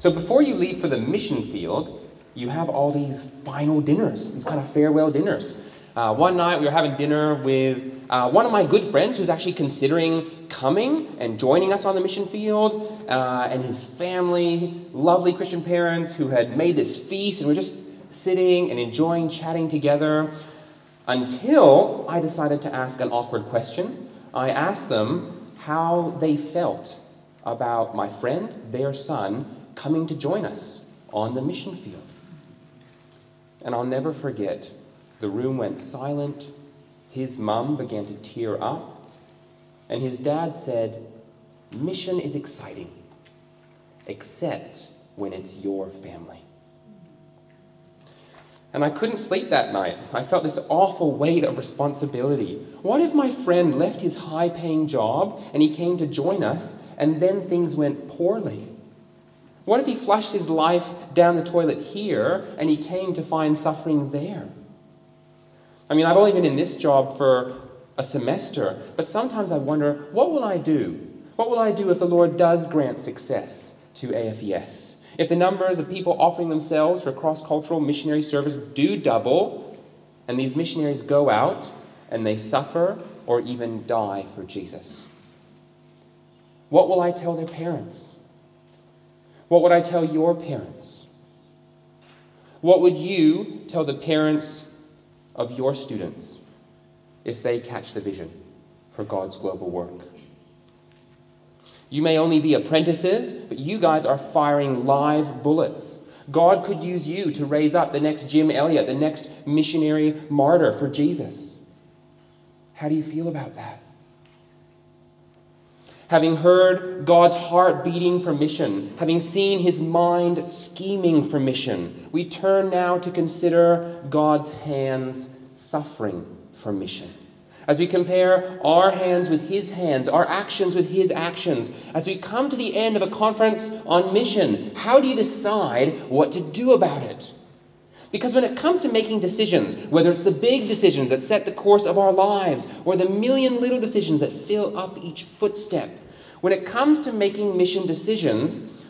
So before you leave for the mission field, you have all these final dinners, these kind of farewell dinners. Uh, one night we were having dinner with uh, one of my good friends who's actually considering coming and joining us on the mission field, uh, and his family, lovely Christian parents who had made this feast, and we're just sitting and enjoying chatting together until I decided to ask an awkward question. I asked them how they felt about my friend, their son, coming to join us on the mission field. And I'll never forget, the room went silent. His mum began to tear up. And his dad said, Mission is exciting, except when it's your family. And I couldn't sleep that night. I felt this awful weight of responsibility. What if my friend left his high paying job and he came to join us and then things went poorly? What if he flushed his life down the toilet here and he came to find suffering there? I mean, I've only been in this job for a semester, but sometimes I wonder what will I do? What will I do if the Lord does grant success to AFES? If the numbers of people offering themselves for cross cultural missionary service do double, and these missionaries go out and they suffer or even die for Jesus? What will I tell their parents? What would I tell your parents? What would you tell the parents of your students if they catch the vision for God's global work? You may only be apprentices, but you guys are firing live bullets. God could use you to raise up the next Jim Elliot, the next missionary martyr for Jesus. How do you feel about that? Having heard God's heart beating for mission, having seen his mind scheming for mission, we turn now to consider God's hands suffering for mission. As we compare our hands with his hands, our actions with his actions, as we come to the end of a conference on mission, how do you decide what to do about it? Because when it comes to making decisions, whether it's the big decisions that set the course of our lives or the million little decisions that fill up each footstep, when it comes to making mission decisions,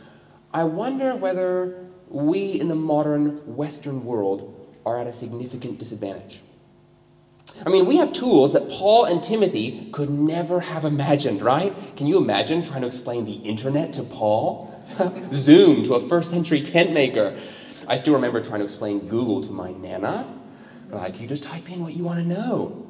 I wonder whether we in the modern Western world are at a significant disadvantage. I mean, we have tools that Paul and Timothy could never have imagined, right? Can you imagine trying to explain the internet to Paul? Zoom to a first century tent maker. I still remember trying to explain Google to my nana. Like, you just type in what you want to know.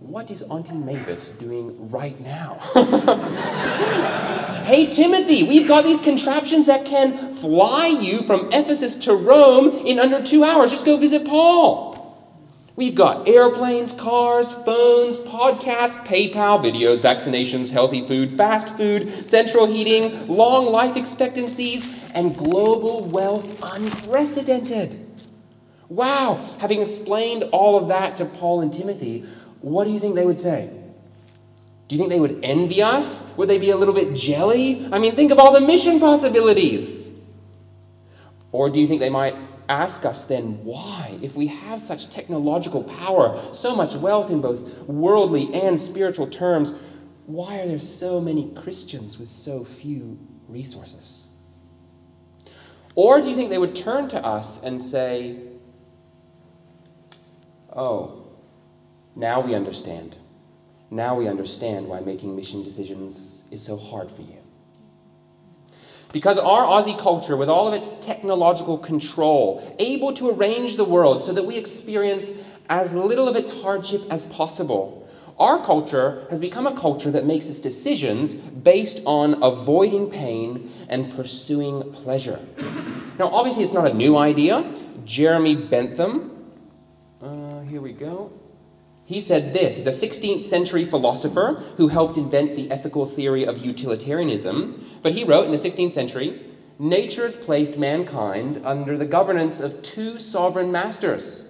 What is Auntie Mavis doing right now? hey, Timothy, we've got these contraptions that can fly you from Ephesus to Rome in under two hours. Just go visit Paul. We've got airplanes, cars, phones, podcasts, PayPal, videos, vaccinations, healthy food, fast food, central heating, long life expectancies, and global wealth unprecedented. Wow, having explained all of that to Paul and Timothy, what do you think they would say? Do you think they would envy us? Would they be a little bit jelly? I mean, think of all the mission possibilities. Or do you think they might ask us then why, if we have such technological power, so much wealth in both worldly and spiritual terms, why are there so many Christians with so few resources? Or do you think they would turn to us and say, Oh, now we understand. Now we understand why making mission decisions is so hard for you. Because our Aussie culture, with all of its technological control, able to arrange the world so that we experience as little of its hardship as possible, our culture has become a culture that makes its decisions based on avoiding pain and pursuing pleasure. Now, obviously, it's not a new idea. Jeremy Bentham, uh, here we go. He said this He's a 16th century philosopher who helped invent the ethical theory of utilitarianism. But he wrote in the 16th century Nature has placed mankind under the governance of two sovereign masters,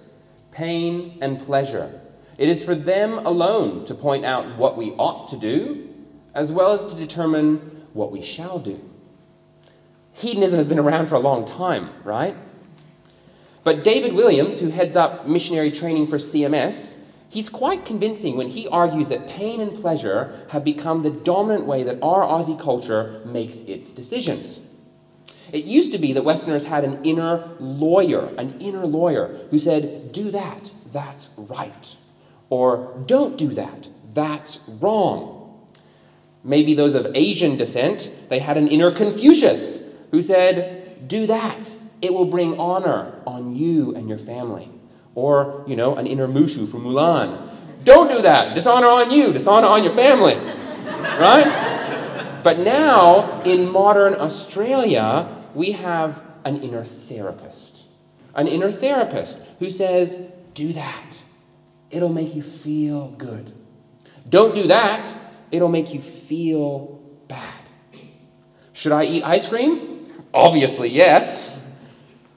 pain and pleasure. It is for them alone to point out what we ought to do, as well as to determine what we shall do. Hedonism has been around for a long time, right? But David Williams, who heads up missionary training for CMS, He's quite convincing when he argues that pain and pleasure have become the dominant way that our Aussie culture makes its decisions. It used to be that Westerners had an inner lawyer, an inner lawyer who said, do that, that's right. Or don't do that, that's wrong. Maybe those of Asian descent, they had an inner Confucius who said, do that, it will bring honor on you and your family. Or, you know, an inner Mushu from Mulan. Don't do that, dishonor on you, dishonor on your family. right? But now, in modern Australia, we have an inner therapist. An inner therapist who says, do that. It'll make you feel good. Don't do that. It'll make you feel bad. Should I eat ice cream? Obviously, yes.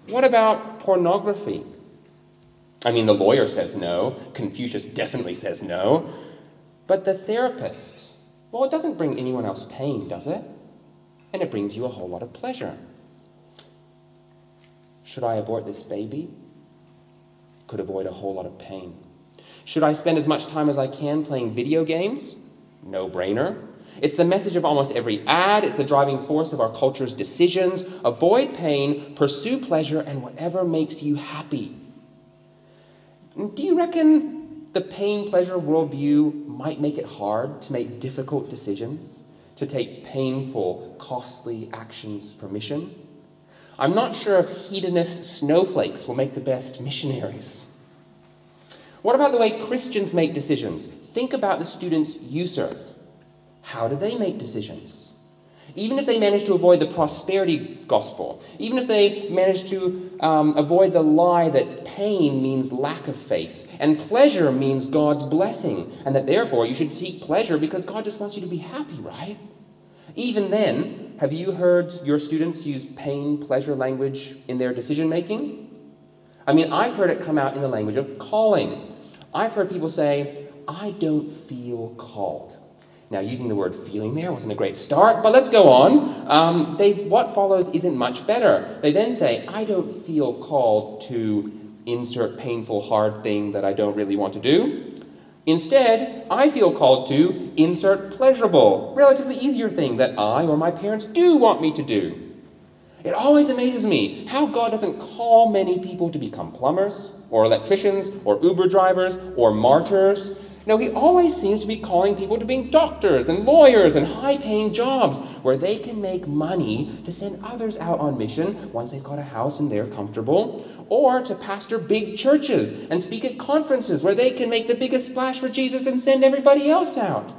What about pornography? I mean, the lawyer says no. Confucius definitely says no. But the therapist, well, it doesn't bring anyone else pain, does it? And it brings you a whole lot of pleasure. Should I abort this baby? Could avoid a whole lot of pain. Should I spend as much time as I can playing video games? No brainer. It's the message of almost every ad. It's the driving force of our culture's decisions. Avoid pain, pursue pleasure, and whatever makes you happy. Do you reckon the pain pleasure worldview might make it hard to make difficult decisions, to take painful, costly actions for mission? I'm not sure if hedonist snowflakes will make the best missionaries. What about the way Christians make decisions? Think about the students you serve. How do they make decisions? Even if they manage to avoid the prosperity gospel, even if they manage to um, avoid the lie that pain means lack of faith and pleasure means God's blessing, and that therefore you should seek pleasure because God just wants you to be happy, right? Even then, have you heard your students use pain pleasure language in their decision making? I mean, I've heard it come out in the language of calling. I've heard people say, I don't feel called. Now, using the word feeling there wasn't a great start, but let's go on. Um, they, what follows isn't much better. They then say, I don't feel called to insert painful, hard thing that I don't really want to do. Instead, I feel called to insert pleasurable, relatively easier thing that I or my parents do want me to do. It always amazes me how God doesn't call many people to become plumbers, or electricians, or Uber drivers, or martyrs. No, he always seems to be calling people to being doctors and lawyers and high paying jobs where they can make money to send others out on mission once they've got a house and they're comfortable, or to pastor big churches and speak at conferences where they can make the biggest splash for Jesus and send everybody else out.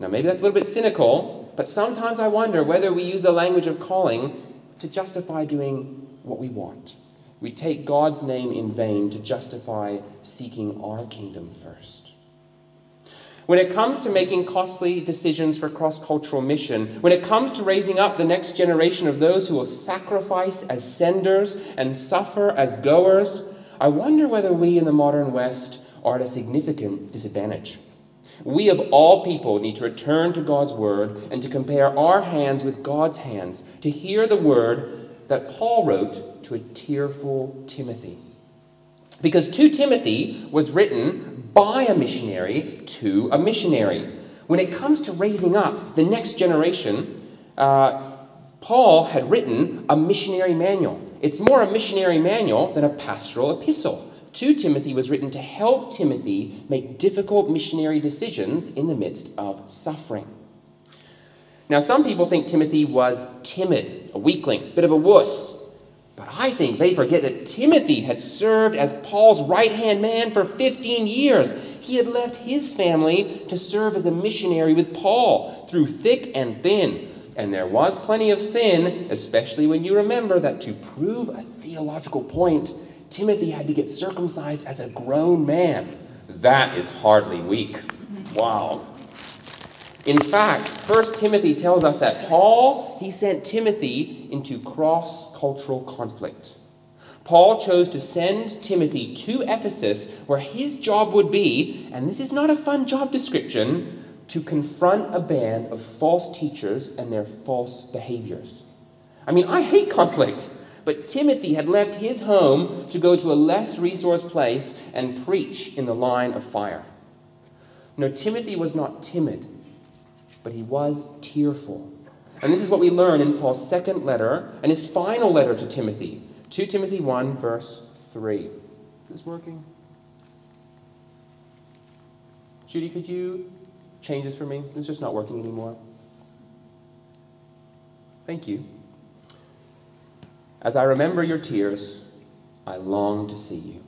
Now, maybe that's a little bit cynical, but sometimes I wonder whether we use the language of calling to justify doing what we want. We take God's name in vain to justify seeking our kingdom first. When it comes to making costly decisions for cross cultural mission, when it comes to raising up the next generation of those who will sacrifice as senders and suffer as goers, I wonder whether we in the modern West are at a significant disadvantage. We of all people need to return to God's word and to compare our hands with God's hands, to hear the word that Paul wrote to a tearful Timothy. Because 2 Timothy was written by a missionary to a missionary. When it comes to raising up the next generation, uh, Paul had written a missionary manual. It's more a missionary manual than a pastoral epistle. 2 Timothy was written to help Timothy make difficult missionary decisions in the midst of suffering. Now, some people think Timothy was timid, a weakling, bit of a wuss. But I think they forget that Timothy had served as Paul's right hand man for 15 years. He had left his family to serve as a missionary with Paul through thick and thin. And there was plenty of thin, especially when you remember that to prove a theological point, Timothy had to get circumcised as a grown man. That is hardly weak. Wow. In fact, 1 Timothy tells us that Paul, he sent Timothy into cross-cultural conflict. Paul chose to send Timothy to Ephesus where his job would be, and this is not a fun job description, to confront a band of false teachers and their false behaviors. I mean, I hate conflict, but Timothy had left his home to go to a less resourced place and preach in the line of fire. No, Timothy was not timid but he was tearful. And this is what we learn in Paul's second letter and his final letter to Timothy 2 Timothy 1, verse 3. Is this working? Judy, could you change this for me? It's just not working anymore. Thank you. As I remember your tears, I long to see you.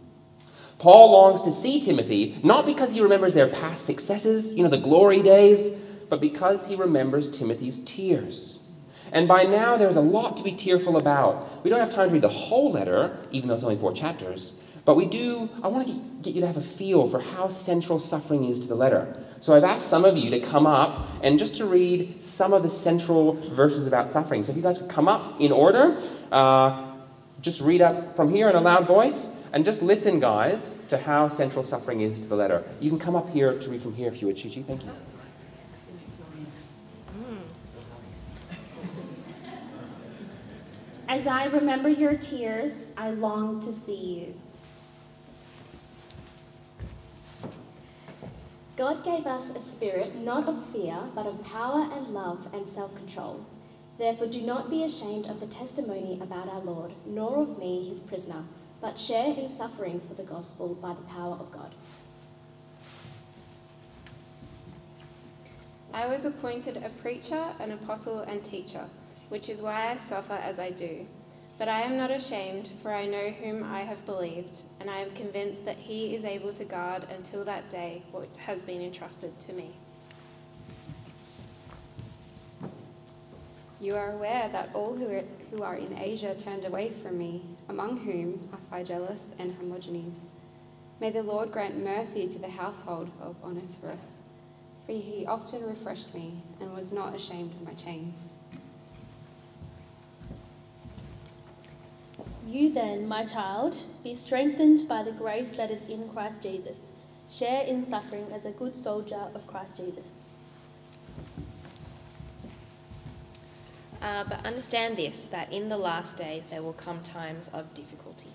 Paul longs to see Timothy, not because he remembers their past successes, you know, the glory days, but because he remembers Timothy's tears. And by now, there's a lot to be tearful about. We don't have time to read the whole letter, even though it's only four chapters, but we do, I want to get you to have a feel for how central suffering is to the letter. So I've asked some of you to come up and just to read some of the central verses about suffering. So if you guys could come up in order, uh, just read up from here in a loud voice, and just listen, guys, to how central suffering is to the letter. You can come up here to read from here if you would, Chi Chi. Thank you. As I remember your tears, I long to see you. God gave us a spirit not of fear, but of power and love and self control. Therefore, do not be ashamed of the testimony about our Lord, nor of me, his prisoner, but share in suffering for the gospel by the power of God. I was appointed a preacher, an apostle, and teacher, which is why I suffer as I do. But I am not ashamed, for I know whom I have believed, and I am convinced that he is able to guard until that day what has been entrusted to me. You are aware that all who are, who are in Asia turned away from me, among whom are Phygelus and Hermogenes. May the Lord grant mercy to the household of Onesiphorus, for he often refreshed me and was not ashamed of my chains. You then, my child, be strengthened by the grace that is in Christ Jesus. Share in suffering as a good soldier of Christ Jesus. Uh, but understand this that in the last days there will come times of difficulty.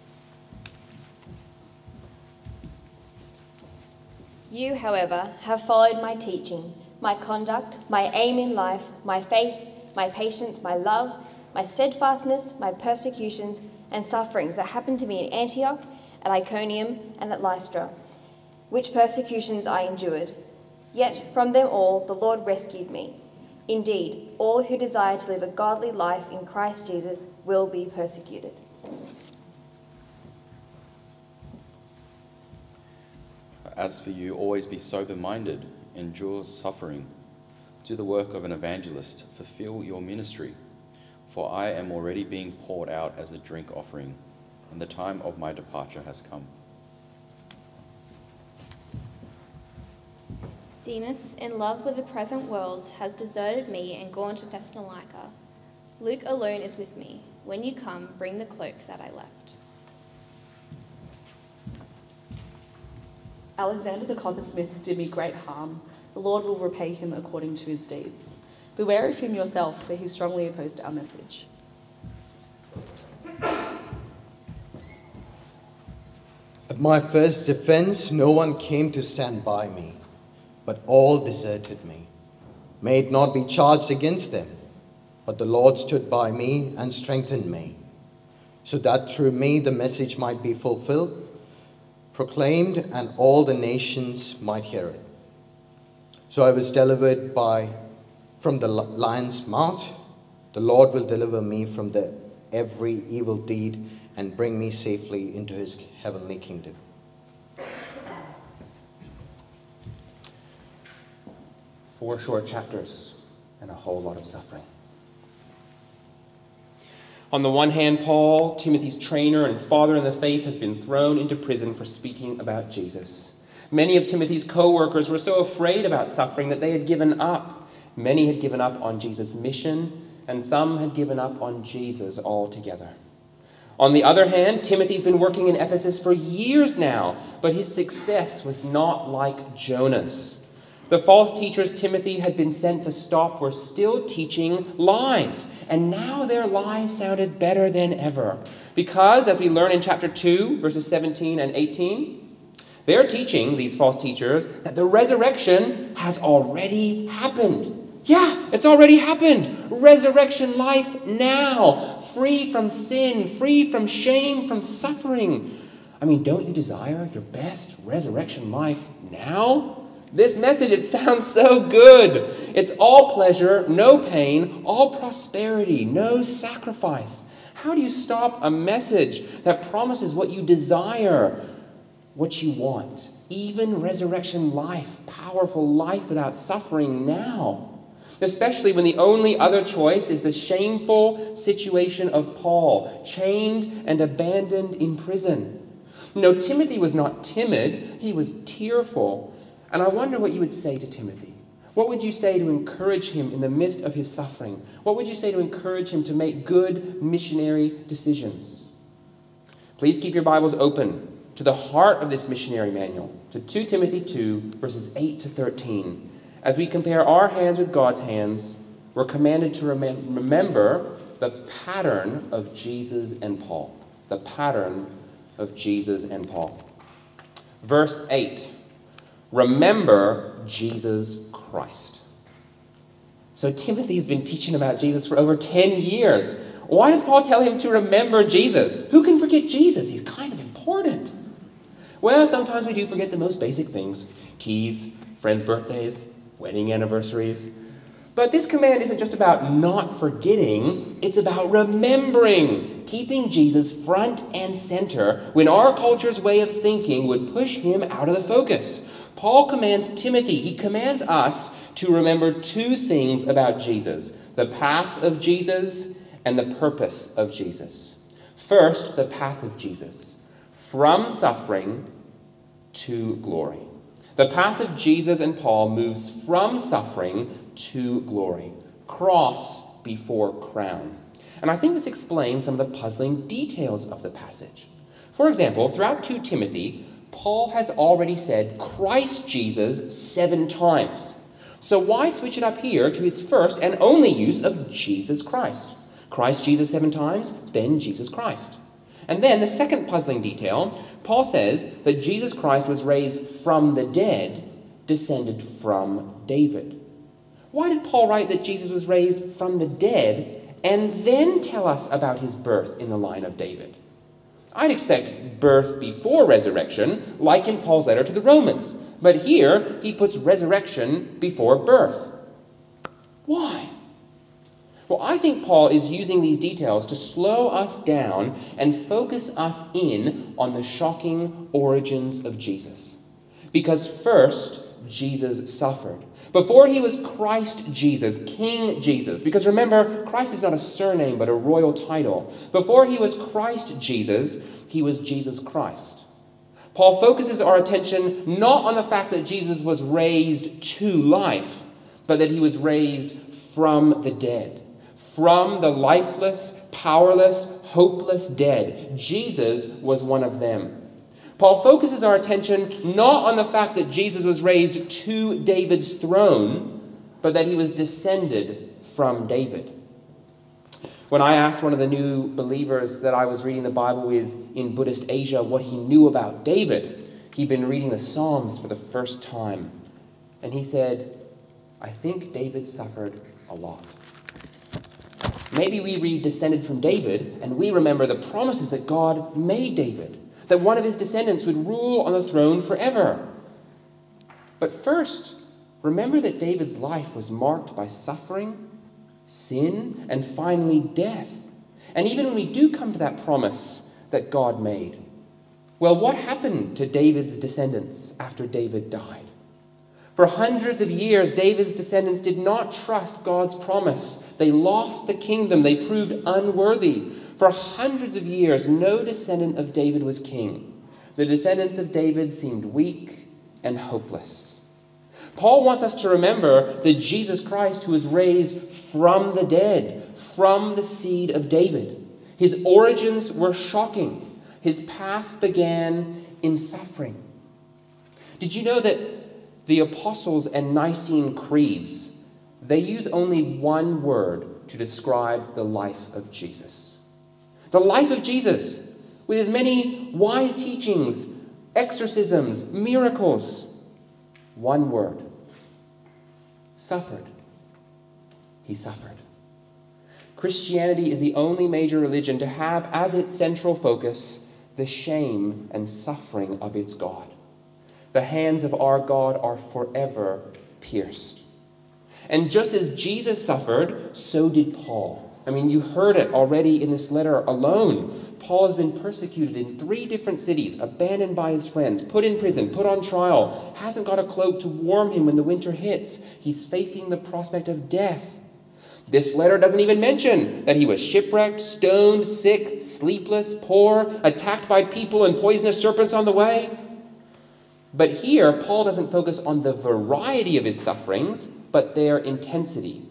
You, however, have followed my teaching, my conduct, my aim in life, my faith, my patience, my love, my steadfastness, my persecutions, and sufferings that happened to me in Antioch, at Iconium, and at Lystra, which persecutions I endured. Yet from them all the Lord rescued me. Indeed, all who desire to live a godly life in Christ Jesus will be persecuted. As for you, always be sober minded, endure suffering, do the work of an evangelist, fulfill your ministry. For I am already being poured out as a drink offering, and the time of my departure has come. Demas, in love with the present world, has deserted me and gone to Thessalonica. Luke alone is with me. When you come, bring the cloak that I left. Alexander the coppersmith did me great harm. The Lord will repay him according to his deeds. Beware of him yourself, for he strongly opposed our message. At my first defense, no one came to stand by me, but all deserted me. May it not be charged against them, but the Lord stood by me and strengthened me, so that through me the message might be fulfilled, proclaimed, and all the nations might hear it. So I was delivered by from the lion's mouth. The Lord will deliver me from the every evil deed and bring me safely into his heavenly kingdom. Four short chapters and a whole lot of suffering. On the one hand, Paul, Timothy's trainer and father in the faith, has been thrown into prison for speaking about Jesus. Many of Timothy's co workers were so afraid about suffering that they had given up. Many had given up on Jesus' mission, and some had given up on Jesus altogether. On the other hand, Timothy's been working in Ephesus for years now, but his success was not like Jonah's. The false teachers Timothy had been sent to stop were still teaching lies, and now their lies sounded better than ever. Because, as we learn in chapter 2, verses 17 and 18, they're teaching, these false teachers, that the resurrection has already happened Yeah, it's already happened. Resurrection life now, free from sin, free from shame, from suffering. I mean, don't you desire your best resurrection life now? This message, it sounds so good. It's all pleasure, no pain, all prosperity, no sacrifice. How do you stop a message that promises what you desire, what you want? Even resurrection life, powerful life without suffering now especially when the only other choice is the shameful situation of Paul, chained and abandoned in prison. No, Timothy was not timid, he was tearful. And I wonder what you would say to Timothy. What would you say to encourage him in the midst of his suffering? What would you say to encourage him to make good missionary decisions? Please keep your Bibles open to the heart of this missionary manual, to 2 Timothy 2, verses 8 to 13. As we compare our hands with God's hands, we're commanded to rem- remember the pattern of Jesus and Paul. The pattern of Jesus and Paul. Verse 8 Remember Jesus Christ. So Timothy's been teaching about Jesus for over 10 years. Why does Paul tell him to remember Jesus? Who can forget Jesus? He's kind of important. Well, sometimes we do forget the most basic things keys, friends' birthdays, wedding anniversaries. But this command isn't just about not forgetting, it's about remembering, keeping Jesus front and center when our culture's way of thinking would push him out of the focus. Paul commands Timothy, he commands us to remember two things about Jesus the path of Jesus and the purpose of Jesus. First, the path of Jesus from suffering to glory. The path of Jesus and Paul moves from suffering to glory, cross before crown. And I think this explains some of the puzzling details of the passage. For example, throughout 2 Timothy, Paul has already said Christ Jesus seven times. So why switch it up here to his first and only use of Jesus Christ? Christ Jesus seven times, then Jesus Christ. And then the second puzzling detail Paul says that Jesus Christ was raised from the dead, descended from David. Why did Paul write that Jesus was raised from the dead and then tell us about his birth in the line of David? I'd expect birth before resurrection, like in Paul's letter to the Romans. But here, he puts resurrection before birth. Why? Well, I think Paul is using these details to slow us down and focus us in on the shocking origins of Jesus. Because first, Jesus suffered. Before he was Christ Jesus, King Jesus, because remember, Christ is not a surname but a royal title. Before he was Christ Jesus, he was Jesus Christ. Paul focuses our attention not on the fact that Jesus was raised to life, but that he was raised from the dead from the lifeless, powerless, hopeless dead. Jesus was one of them. Paul focuses our attention not on the fact that Jesus was raised to David's throne, but that he was descended from David. When I asked one of the new believers that I was reading the Bible with in Buddhist Asia what he knew about David, he'd been reading the Psalms for the first time. And he said, I think David suffered a lot. Maybe we read descended from David and we remember the promises that God made David, that one of his descendants would rule on the throne forever. But first, remember that David's life was marked by suffering, sin, and finally death. And even when we do come to that promise that God made, well, what happened to David's descendants after David died? For hundreds of years, David's descendants did not trust God's promise. They lost the kingdom, they proved unworthy. For hundreds of years, no descendant of David was king. The descendants of David seemed weak and hopeless. Paul wants us to remember that Jesus Christ who was raised from the dead, from the seed of David. His origins were shocking. His path began in suffering. Did you know that the Apostles' and Nicene creeds, they use only one word to describe the life of Jesus. The life of Jesus, with his many wise teachings, exorcisms, miracles. One word suffered. he suffered. Christianity is the only major religion to have as its central focus the shame and suffering of its God. The hands of our God are forever pierced. And just as Jesus suffered, so did Paul. I mean, you heard it already in this letter alone. Paul has been persecuted in three different cities, abandoned by his friends, put in prison, put on trial, hasn't got a cloak to warm him when the winter hits. He's facing the prospect of death. This letter doesn't even mention that he was shipwrecked, stoned, sick, sleepless, poor, attacked by people and poisonous serpents on the way. But here, Paul doesn't focus on the variety of his sufferings, but their intensity.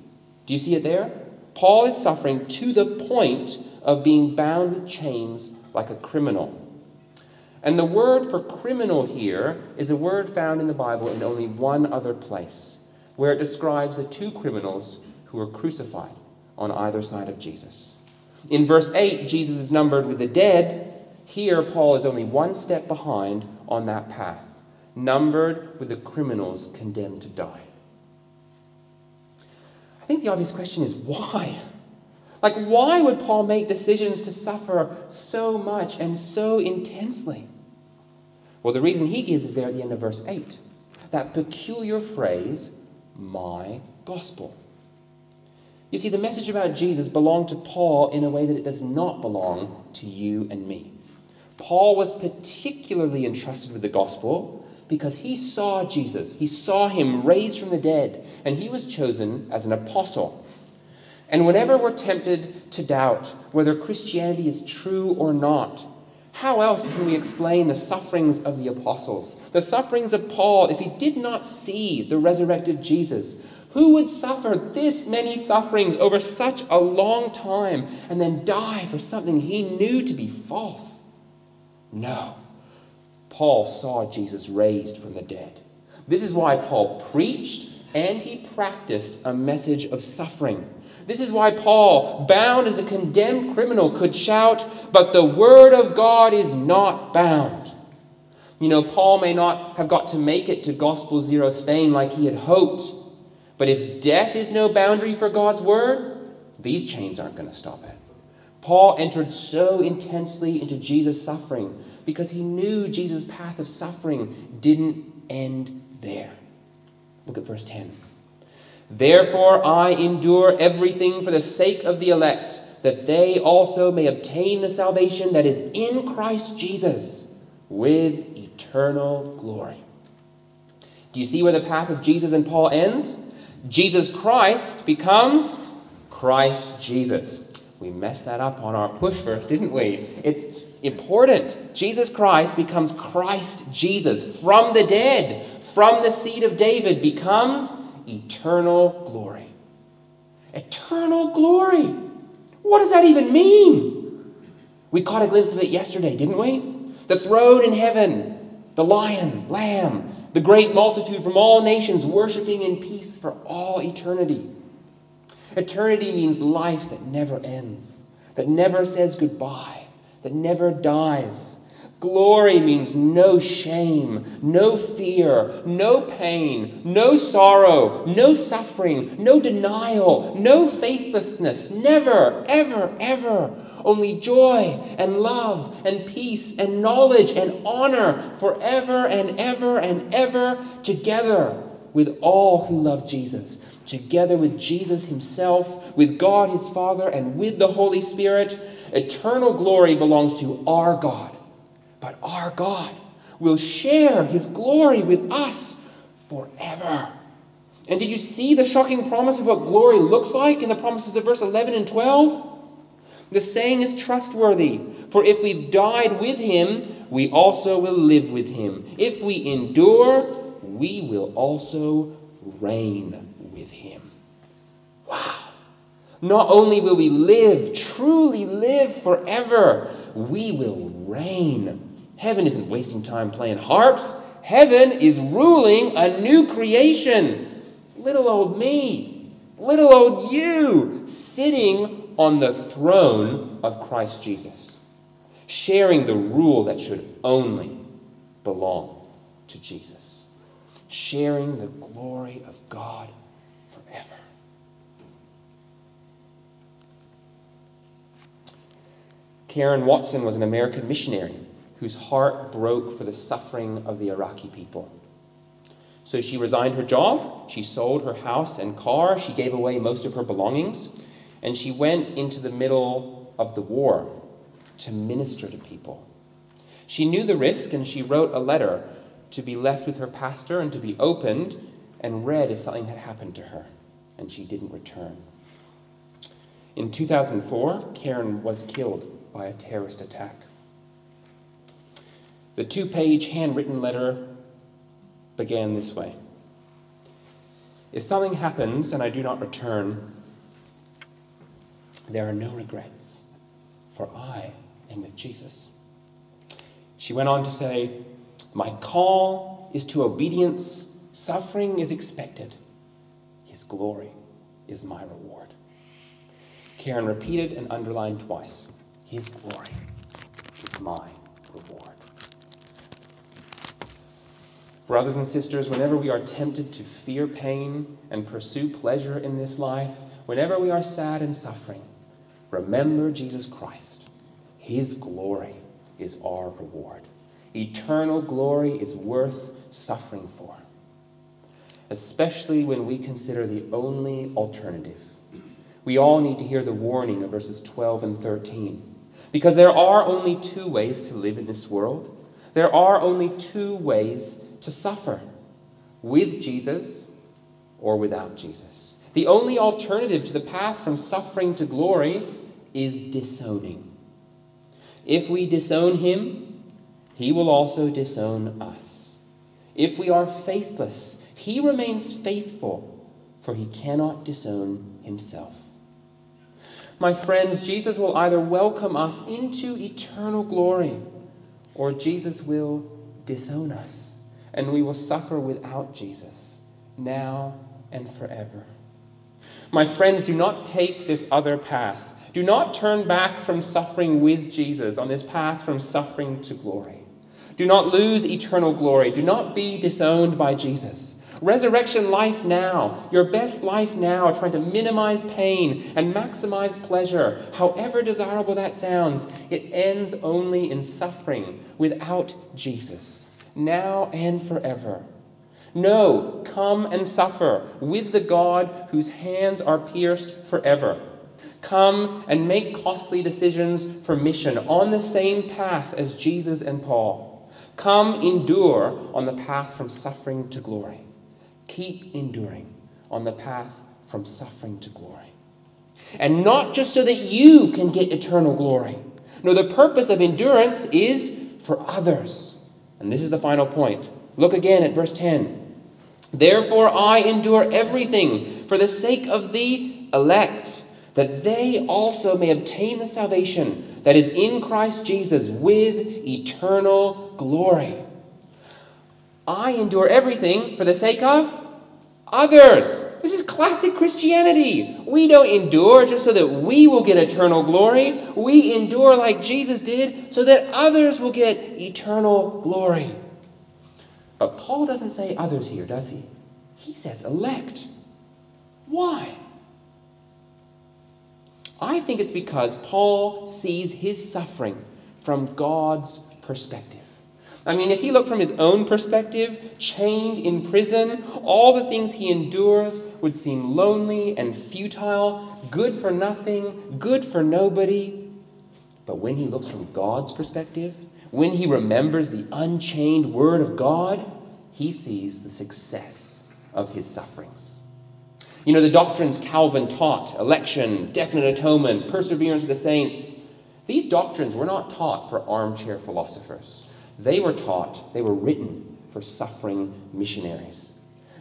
Do you see it there? Paul is suffering to the point of being bound with chains like a criminal. And the word for criminal here is a word found in the Bible in only one other place, where it describes the two criminals who were crucified on either side of Jesus. In verse 8, Jesus is numbered with the dead. Here, Paul is only one step behind on that path, numbered with the criminals condemned to die. I think the obvious question is why? Like, why would Paul make decisions to suffer so much and so intensely? Well, the reason he gives is there at the end of verse 8 that peculiar phrase, my gospel. You see, the message about Jesus belonged to Paul in a way that it does not belong to you and me. Paul was particularly entrusted with the gospel because he saw Jesus. He saw him raised from the dead, and he was chosen as an apostle. And whenever we're tempted to doubt whether Christianity is true or not, how else can we explain the sufferings of the apostles, the sufferings of Paul, if he did not see the resurrected Jesus? Who would suffer this many sufferings over such a long time and then die for something he knew to be false? No. Paul saw Jesus raised from the dead. This is why Paul preached and he practiced a message of suffering. This is why Paul, bound as a condemned criminal, could shout, But the word of God is not bound. You know, Paul may not have got to make it to Gospel Zero Spain like he had hoped. But if death is no boundary for God's word, these chains aren't going to stop it. Paul entered so intensely into Jesus' suffering because he knew Jesus' path of suffering didn't end there. Look at verse 10. Therefore, I endure everything for the sake of the elect, that they also may obtain the salvation that is in Christ Jesus with eternal glory. Do you see where the path of Jesus and Paul ends? Jesus Christ becomes Christ Jesus. We messed that up on our push verse, didn't we? It's important. Jesus Christ becomes Christ Jesus from the dead, from the seed of David, becomes eternal glory. Eternal glory. What does that even mean? We caught a glimpse of it yesterday, didn't we? The throne in heaven, the lion, lamb, the great multitude from all nations worshiping in peace for all eternity. Eternity means life that never ends, that never says goodbye, that never dies. Glory means no shame, no fear, no pain, no sorrow, no suffering, no denial, no faithlessness. Never, ever, ever. Only joy and love and peace and knowledge and honor forever and ever and ever together with all who love Jesus, together with Jesus Himself, with God His Father, and with the Holy Spirit. Eternal glory belongs to our God but our God will share his glory with us forever. And did you see the shocking promise of what glory looks like in the promises of verse 11 and 12? The saying is trustworthy, for if we've died with him, we also will live with him. If we endure, we will also reign with him. Wow. Not only will we live, truly live forever, we will reign Heaven isn't wasting time playing harps. Heaven is ruling a new creation. Little old me, little old you, sitting on the throne of Christ Jesus, sharing the rule that should only belong to Jesus, sharing the glory of God forever. Karen Watson was an American missionary whose heart broke for the suffering of the Iraqi people. So she resigned her job, she sold her house and car, she gave away most of her belongings, and she went into the middle of the war to minister to people. She knew the risk and she wrote a letter to be left with her pastor and to be opened and read if something had happened to her, and she didn't return. In 2004, Karen was killed by a terrorist attack. The two page handwritten letter began this way If something happens and I do not return, there are no regrets, for I am with Jesus. She went on to say, My call is to obedience, suffering is expected, His glory is my reward. Karen repeated and underlined twice His glory is my reward. Brothers and sisters, whenever we are tempted to fear pain and pursue pleasure in this life, whenever we are sad and suffering, remember Jesus Christ. His glory is our reward. Eternal glory is worth suffering for, especially when we consider the only alternative. We all need to hear the warning of verses 12 and 13. Because there are only two ways to live in this world. There are only two ways to suffer with Jesus or without Jesus. The only alternative to the path from suffering to glory is disowning. If we disown him, he will also disown us. If we are faithless, he remains faithful, for he cannot disown himself. My friends, Jesus will either welcome us into eternal glory or Jesus will disown us and we will suffer without Jesus now and forever. My friends, do not take this other path. Do not turn back from suffering with Jesus on this path from suffering to glory. Do not lose eternal glory. Do not be disowned by Jesus. Resurrection life now, your best life now, trying to minimize pain and maximize pleasure, however desirable that sounds, it ends only in suffering without Jesus, now and forever. No, come and suffer with the God whose hands are pierced forever. Come and make costly decisions for mission on the same path as Jesus and Paul. Come endure on the path from suffering to glory. Keep enduring on the path from suffering to glory. And not just so that you can get eternal glory. No, the purpose of endurance is for others. And this is the final point. Look again at verse 10. Therefore, I endure everything for the sake of the elect, that they also may obtain the salvation that is in Christ Jesus with eternal glory. I endure everything for the sake of others. This is classic Christianity. We don't endure just so that we will get eternal glory. We endure like Jesus did so that others will get eternal glory. But Paul doesn't say others here, does he? He says elect. Why? I think it's because Paul sees his suffering from God's perspective. I mean, if he looked from his own perspective, chained in prison, all the things he endures would seem lonely and futile, good for nothing, good for nobody. But when he looks from God's perspective, when he remembers the unchained word of God, he sees the success of his sufferings. You know, the doctrines Calvin taught election, definite atonement, perseverance of the saints these doctrines were not taught for armchair philosophers. They were taught, they were written for suffering missionaries.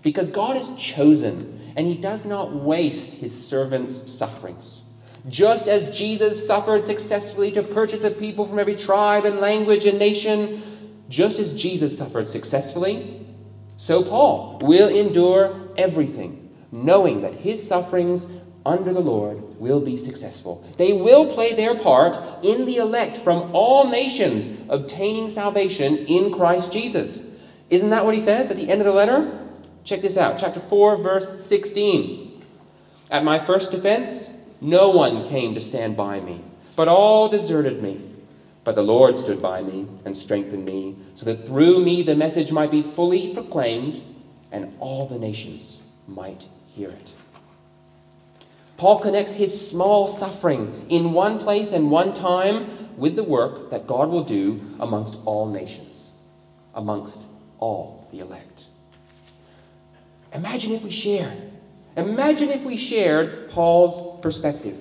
Because God is chosen, and He does not waste His servants' sufferings. Just as Jesus suffered successfully to purchase a people from every tribe and language and nation, just as Jesus suffered successfully, so Paul will endure everything, knowing that his sufferings under the Lord will be successful. They will play their part in the elect from all nations obtaining salvation in Christ Jesus. Isn't that what he says at the end of the letter? Check this out, chapter 4, verse 16. At my first defense, no one came to stand by me. but all deserted me. But the Lord stood by me and strengthened me, so that through me the message might be fully proclaimed and all the nations might hear it. Paul connects his small suffering in one place and one time with the work that God will do amongst all nations, amongst all the elect. Imagine if we shared. Imagine if we shared Paul's perspective.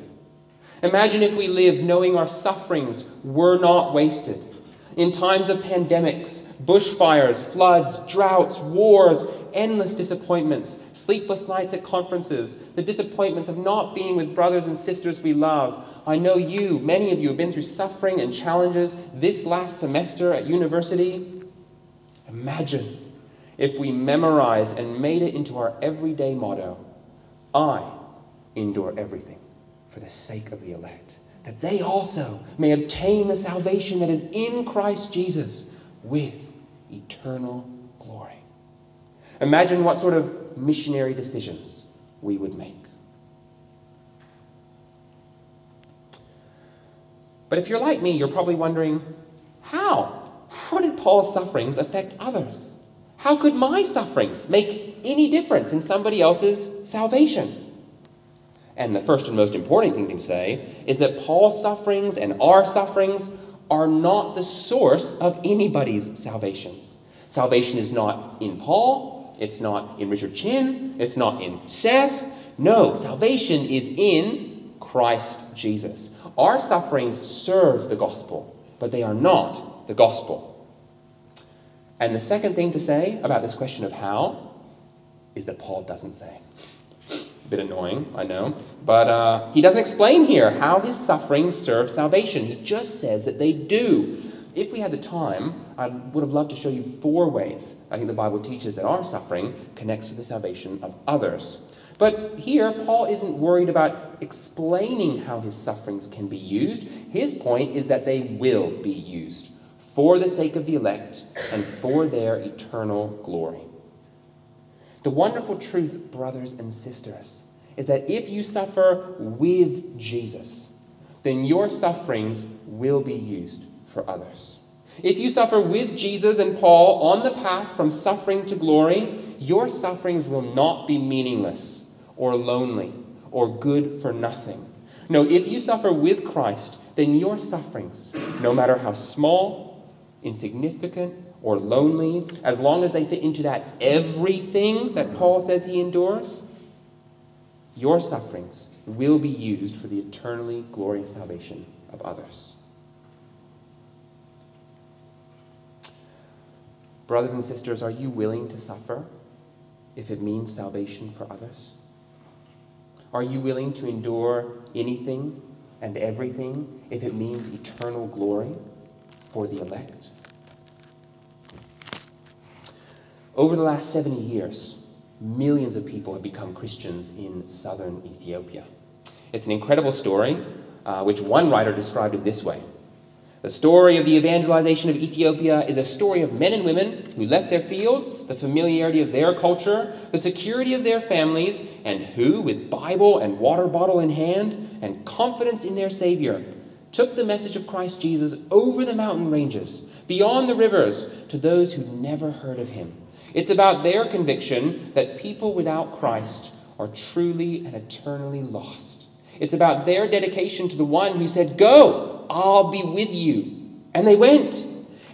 Imagine if we lived knowing our sufferings were not wasted. In times of pandemics, bushfires, floods, droughts, wars, endless disappointments, sleepless nights at conferences, the disappointments of not being with brothers and sisters we love. I know you, many of you, have been through suffering and challenges this last semester at university. Imagine if we memorized and made it into our everyday motto I endure everything for the sake of the elect, that they also may obtain the salvation that is in Christ Jesus with eternal glory. Imagine what sort of missionary decisions we would make. But if you're like me, you're probably wondering how? How did Paul's sufferings affect others? How could my sufferings make any difference in somebody else's salvation? And the first and most important thing to say is that Paul's sufferings and our sufferings are not the source of anybody's salvations. Salvation is not in Paul, it's not in Richard Chin, it's not in Seth. No, salvation is in Christ Jesus. Our sufferings serve the gospel, but they are not the gospel. And the second thing to say about this question of how is that Paul doesn't say. A bit annoying, I know. But uh, he doesn't explain here how his sufferings serve salvation. He just says that they do. If we had the time, I would have loved to show you four ways I think the Bible teaches that our suffering connects with the salvation of others. But here, Paul isn't worried about explaining how his sufferings can be used. His point is that they will be used for the sake of the elect and for their eternal glory. The wonderful truth, brothers and sisters, is that if you suffer with Jesus, then your sufferings will be used for others. If you suffer with Jesus and Paul on the path from suffering to glory, your sufferings will not be meaningless or lonely or good for nothing. No, if you suffer with Christ, then your sufferings, no matter how small, insignificant, or lonely, as long as they fit into that everything that Paul says he endures, your sufferings will be used for the eternally glorious salvation of others. Brothers and sisters, are you willing to suffer if it means salvation for others? Are you willing to endure anything and everything if it means eternal glory for the elect? Over the last 70 years, millions of people have become Christians in southern Ethiopia. It's an incredible story, uh, which one writer described it this way The story of the evangelization of Ethiopia is a story of men and women who left their fields, the familiarity of their culture, the security of their families, and who, with Bible and water bottle in hand and confidence in their Savior, took the message of Christ Jesus over the mountain ranges, beyond the rivers, to those who never heard of him it's about their conviction that people without Christ are truly and eternally lost. It's about their dedication to the one who said, Go, I'll be with you. And they went.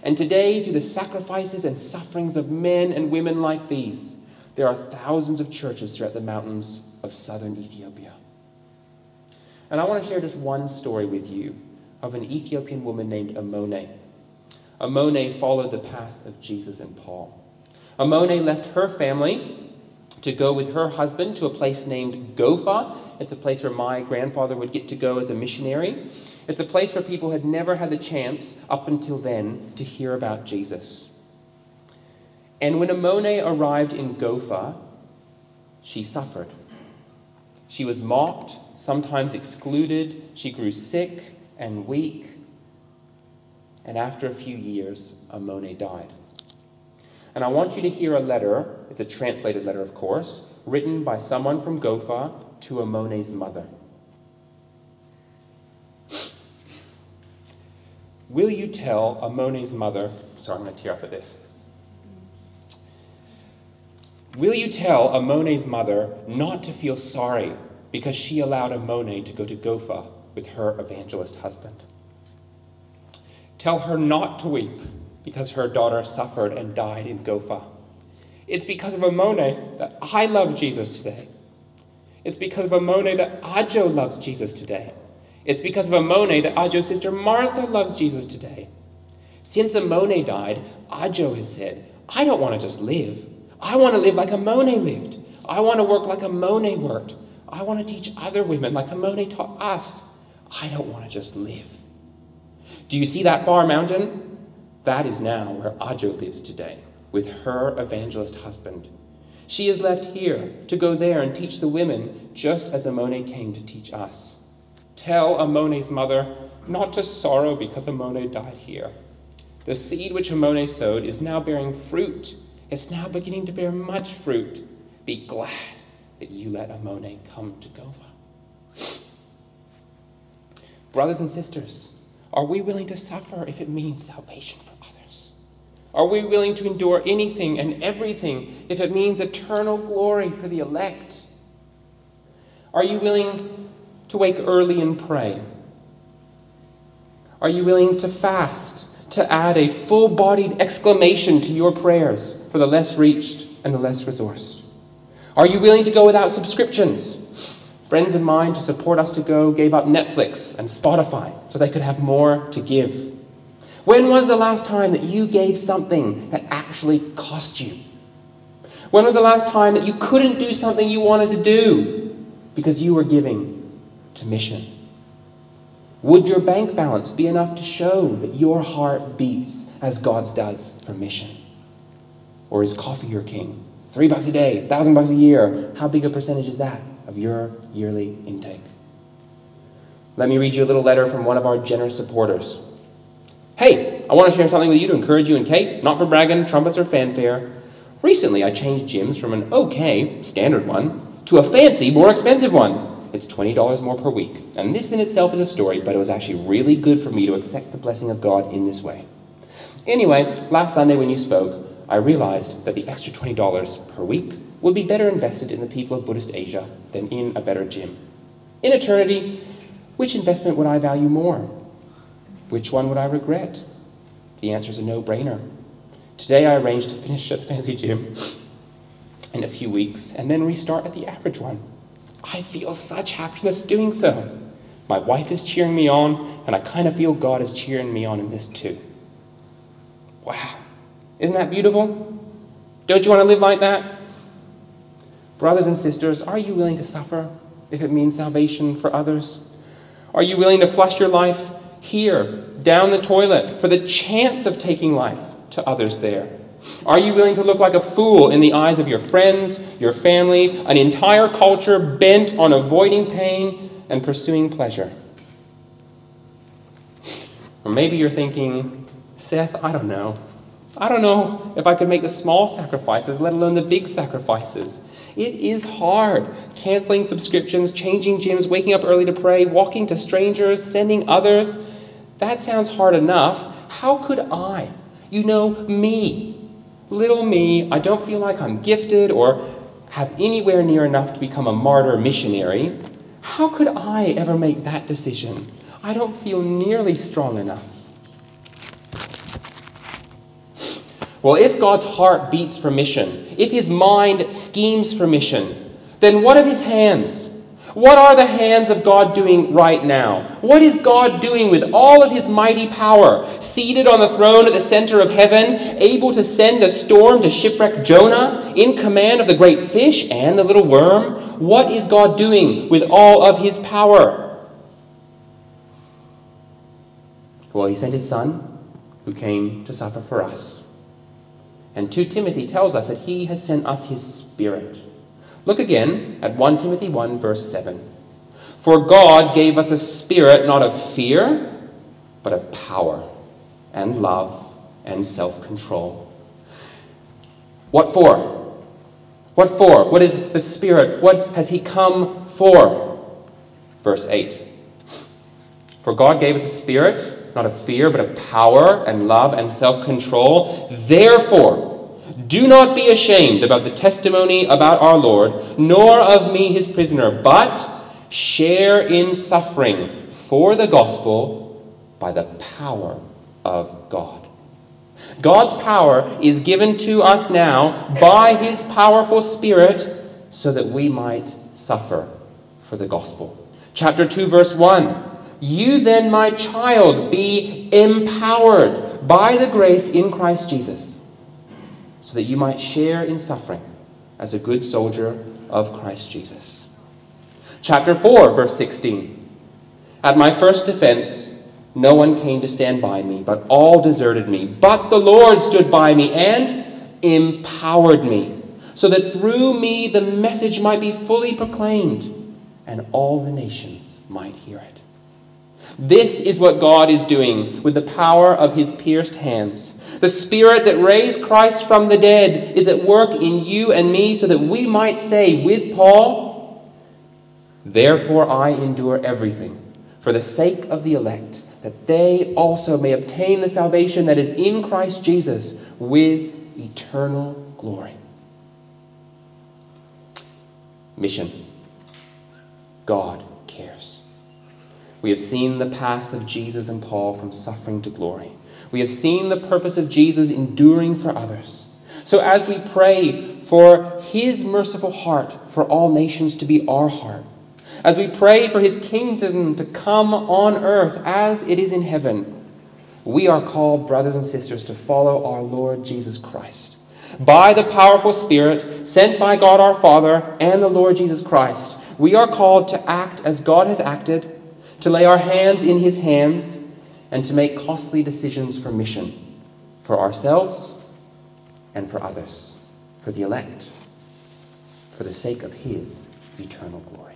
And today, through the sacrifices and sufferings of men and women like these, there are thousands of churches throughout the mountains of southern Ethiopia. And I want to share just one story with you of an Ethiopian woman named Amone. Amone followed the path of Jesus and Paul. Amone left her family to go with her husband to a place named Gopha. It's a place where my grandfather would get to go as a missionary. It's a place where people had never had the chance up until then to hear about Jesus. And when Amone arrived in Gopha, she suffered. She was mocked, sometimes excluded. She grew sick and weak. And after a few years, Amone died. And I want you to hear a letter, it's a translated letter, of course, written by someone from Gopha to Amone's mother. Will you tell Amone's mother? Sorry, I'm going to tear up at this. Will you tell Amone's mother not to feel sorry because she allowed Amone to go to Gopha with her evangelist husband? Tell her not to weep because her daughter suffered and died in Gopha. It's because of Amone that I love Jesus today. It's because of Amone that Ajo loves Jesus today. It's because of Amone that Ajo's sister Martha loves Jesus today. Since Amone died, Ajo has said, I don't want to just live. I want to live like Amone lived. I want to work like Amone worked. I want to teach other women like Amone taught us. I don't want to just live. Do you see that far mountain? That is now where Ajo lives today, with her evangelist husband. She is left here to go there and teach the women, just as Amone came to teach us. Tell Amone's mother not to sorrow because Amone died here. The seed which Amone sowed is now bearing fruit it's now beginning to bear much fruit. Be glad that you let Amone come to Gopha. Brothers and sisters, are we willing to suffer if it means salvation for others? Are we willing to endure anything and everything if it means eternal glory for the elect? Are you willing to wake early and pray? Are you willing to fast to add a full bodied exclamation to your prayers for the less reached and the less resourced? Are you willing to go without subscriptions? Friends of mine to support us to go gave up Netflix and Spotify so they could have more to give. When was the last time that you gave something that actually cost you? When was the last time that you couldn't do something you wanted to do because you were giving to mission? Would your bank balance be enough to show that your heart beats as God's does for mission? Or is coffee your king? Three bucks a day, thousand bucks a year. How big a percentage is that of your yearly intake? Let me read you a little letter from one of our generous supporters. Hey, I want to share something with you to encourage you and Kate, not for bragging, trumpets, or fanfare. Recently, I changed gyms from an okay, standard one, to a fancy, more expensive one. It's $20 more per week. And this in itself is a story, but it was actually really good for me to accept the blessing of God in this way. Anyway, last Sunday when you spoke, I realized that the extra $20 per week would be better invested in the people of Buddhist Asia than in a better gym. In eternity, which investment would I value more? Which one would I regret? The answer is a no brainer. Today I arranged to finish at the fancy gym in a few weeks and then restart at the average one. I feel such happiness doing so. My wife is cheering me on, and I kind of feel God is cheering me on in this too. Wow. Isn't that beautiful? Don't you want to live like that? Brothers and sisters, are you willing to suffer if it means salvation for others? Are you willing to flush your life here, down the toilet, for the chance of taking life to others there? Are you willing to look like a fool in the eyes of your friends, your family, an entire culture bent on avoiding pain and pursuing pleasure? Or maybe you're thinking, Seth, I don't know. I don't know if I could make the small sacrifices, let alone the big sacrifices. It is hard. Canceling subscriptions, changing gyms, waking up early to pray, walking to strangers, sending others. That sounds hard enough. How could I? You know, me, Little me, I don't feel like I'm gifted or have anywhere near enough to become a martyr missionary. How could I ever make that decision? I don't feel nearly strong enough. Well, if God's heart beats for mission, if his mind schemes for mission, then what of his hands? What are the hands of God doing right now? What is God doing with all of his mighty power, seated on the throne at the center of heaven, able to send a storm to shipwreck Jonah, in command of the great fish and the little worm? What is God doing with all of his power? Well, he sent his son, who came to suffer for us. And 2 Timothy tells us that he has sent us his spirit Look again at 1 Timothy 1, verse 7. For God gave us a spirit not of fear, but of power and love and self control. What for? What for? What is the Spirit? What has He come for? Verse 8 For God gave us a spirit, not of fear, but of power and love and self control. Therefore, do not be ashamed about the testimony about our Lord, nor of me, his prisoner, but share in suffering for the gospel by the power of God. God's power is given to us now by his powerful Spirit so that we might suffer for the gospel. Chapter 2, verse 1. You then, my child, be empowered by the grace in Christ Jesus, so that you might share in suffering as a good soldier of Christ Jesus. Chapter 4, verse 16. At my first defense, no one came to stand by me, but all deserted me. But the Lord stood by me and empowered me, so that through me the message might be fully proclaimed, and all the nations might hear it. This is what God is doing with the power of his pierced hands. The Spirit that raised Christ from the dead is at work in you and me so that we might say with Paul, Therefore I endure everything for the sake of the elect, that they also may obtain the salvation that is in Christ Jesus with eternal glory. Mission God. We have seen the path of Jesus and Paul from suffering to glory. We have seen the purpose of Jesus enduring for others. So, as we pray for his merciful heart for all nations to be our heart, as we pray for his kingdom to come on earth as it is in heaven, we are called, brothers and sisters, to follow our Lord Jesus Christ. By the powerful Spirit sent by God our Father and the Lord Jesus Christ, we are called to act as God has acted, to lay our hands in his hands, and to make costly decisions for mission, for ourselves and for others, for the elect, for the sake of his eternal glory.